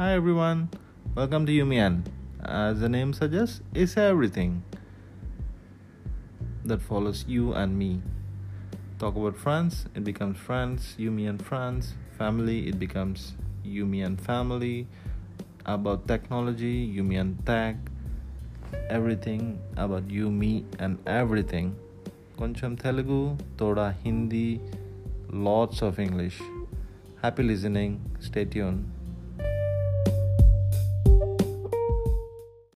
Hi everyone, welcome to Yumian. As the name suggests, it's everything that follows you and me. Talk about friends, it becomes friends, Yumian friends. Family, it becomes Yumian family. About technology, Yumian tech. Everything about you, me, and everything. Koncham Telugu, Toda Hindi, lots of English. Happy listening. Stay tuned.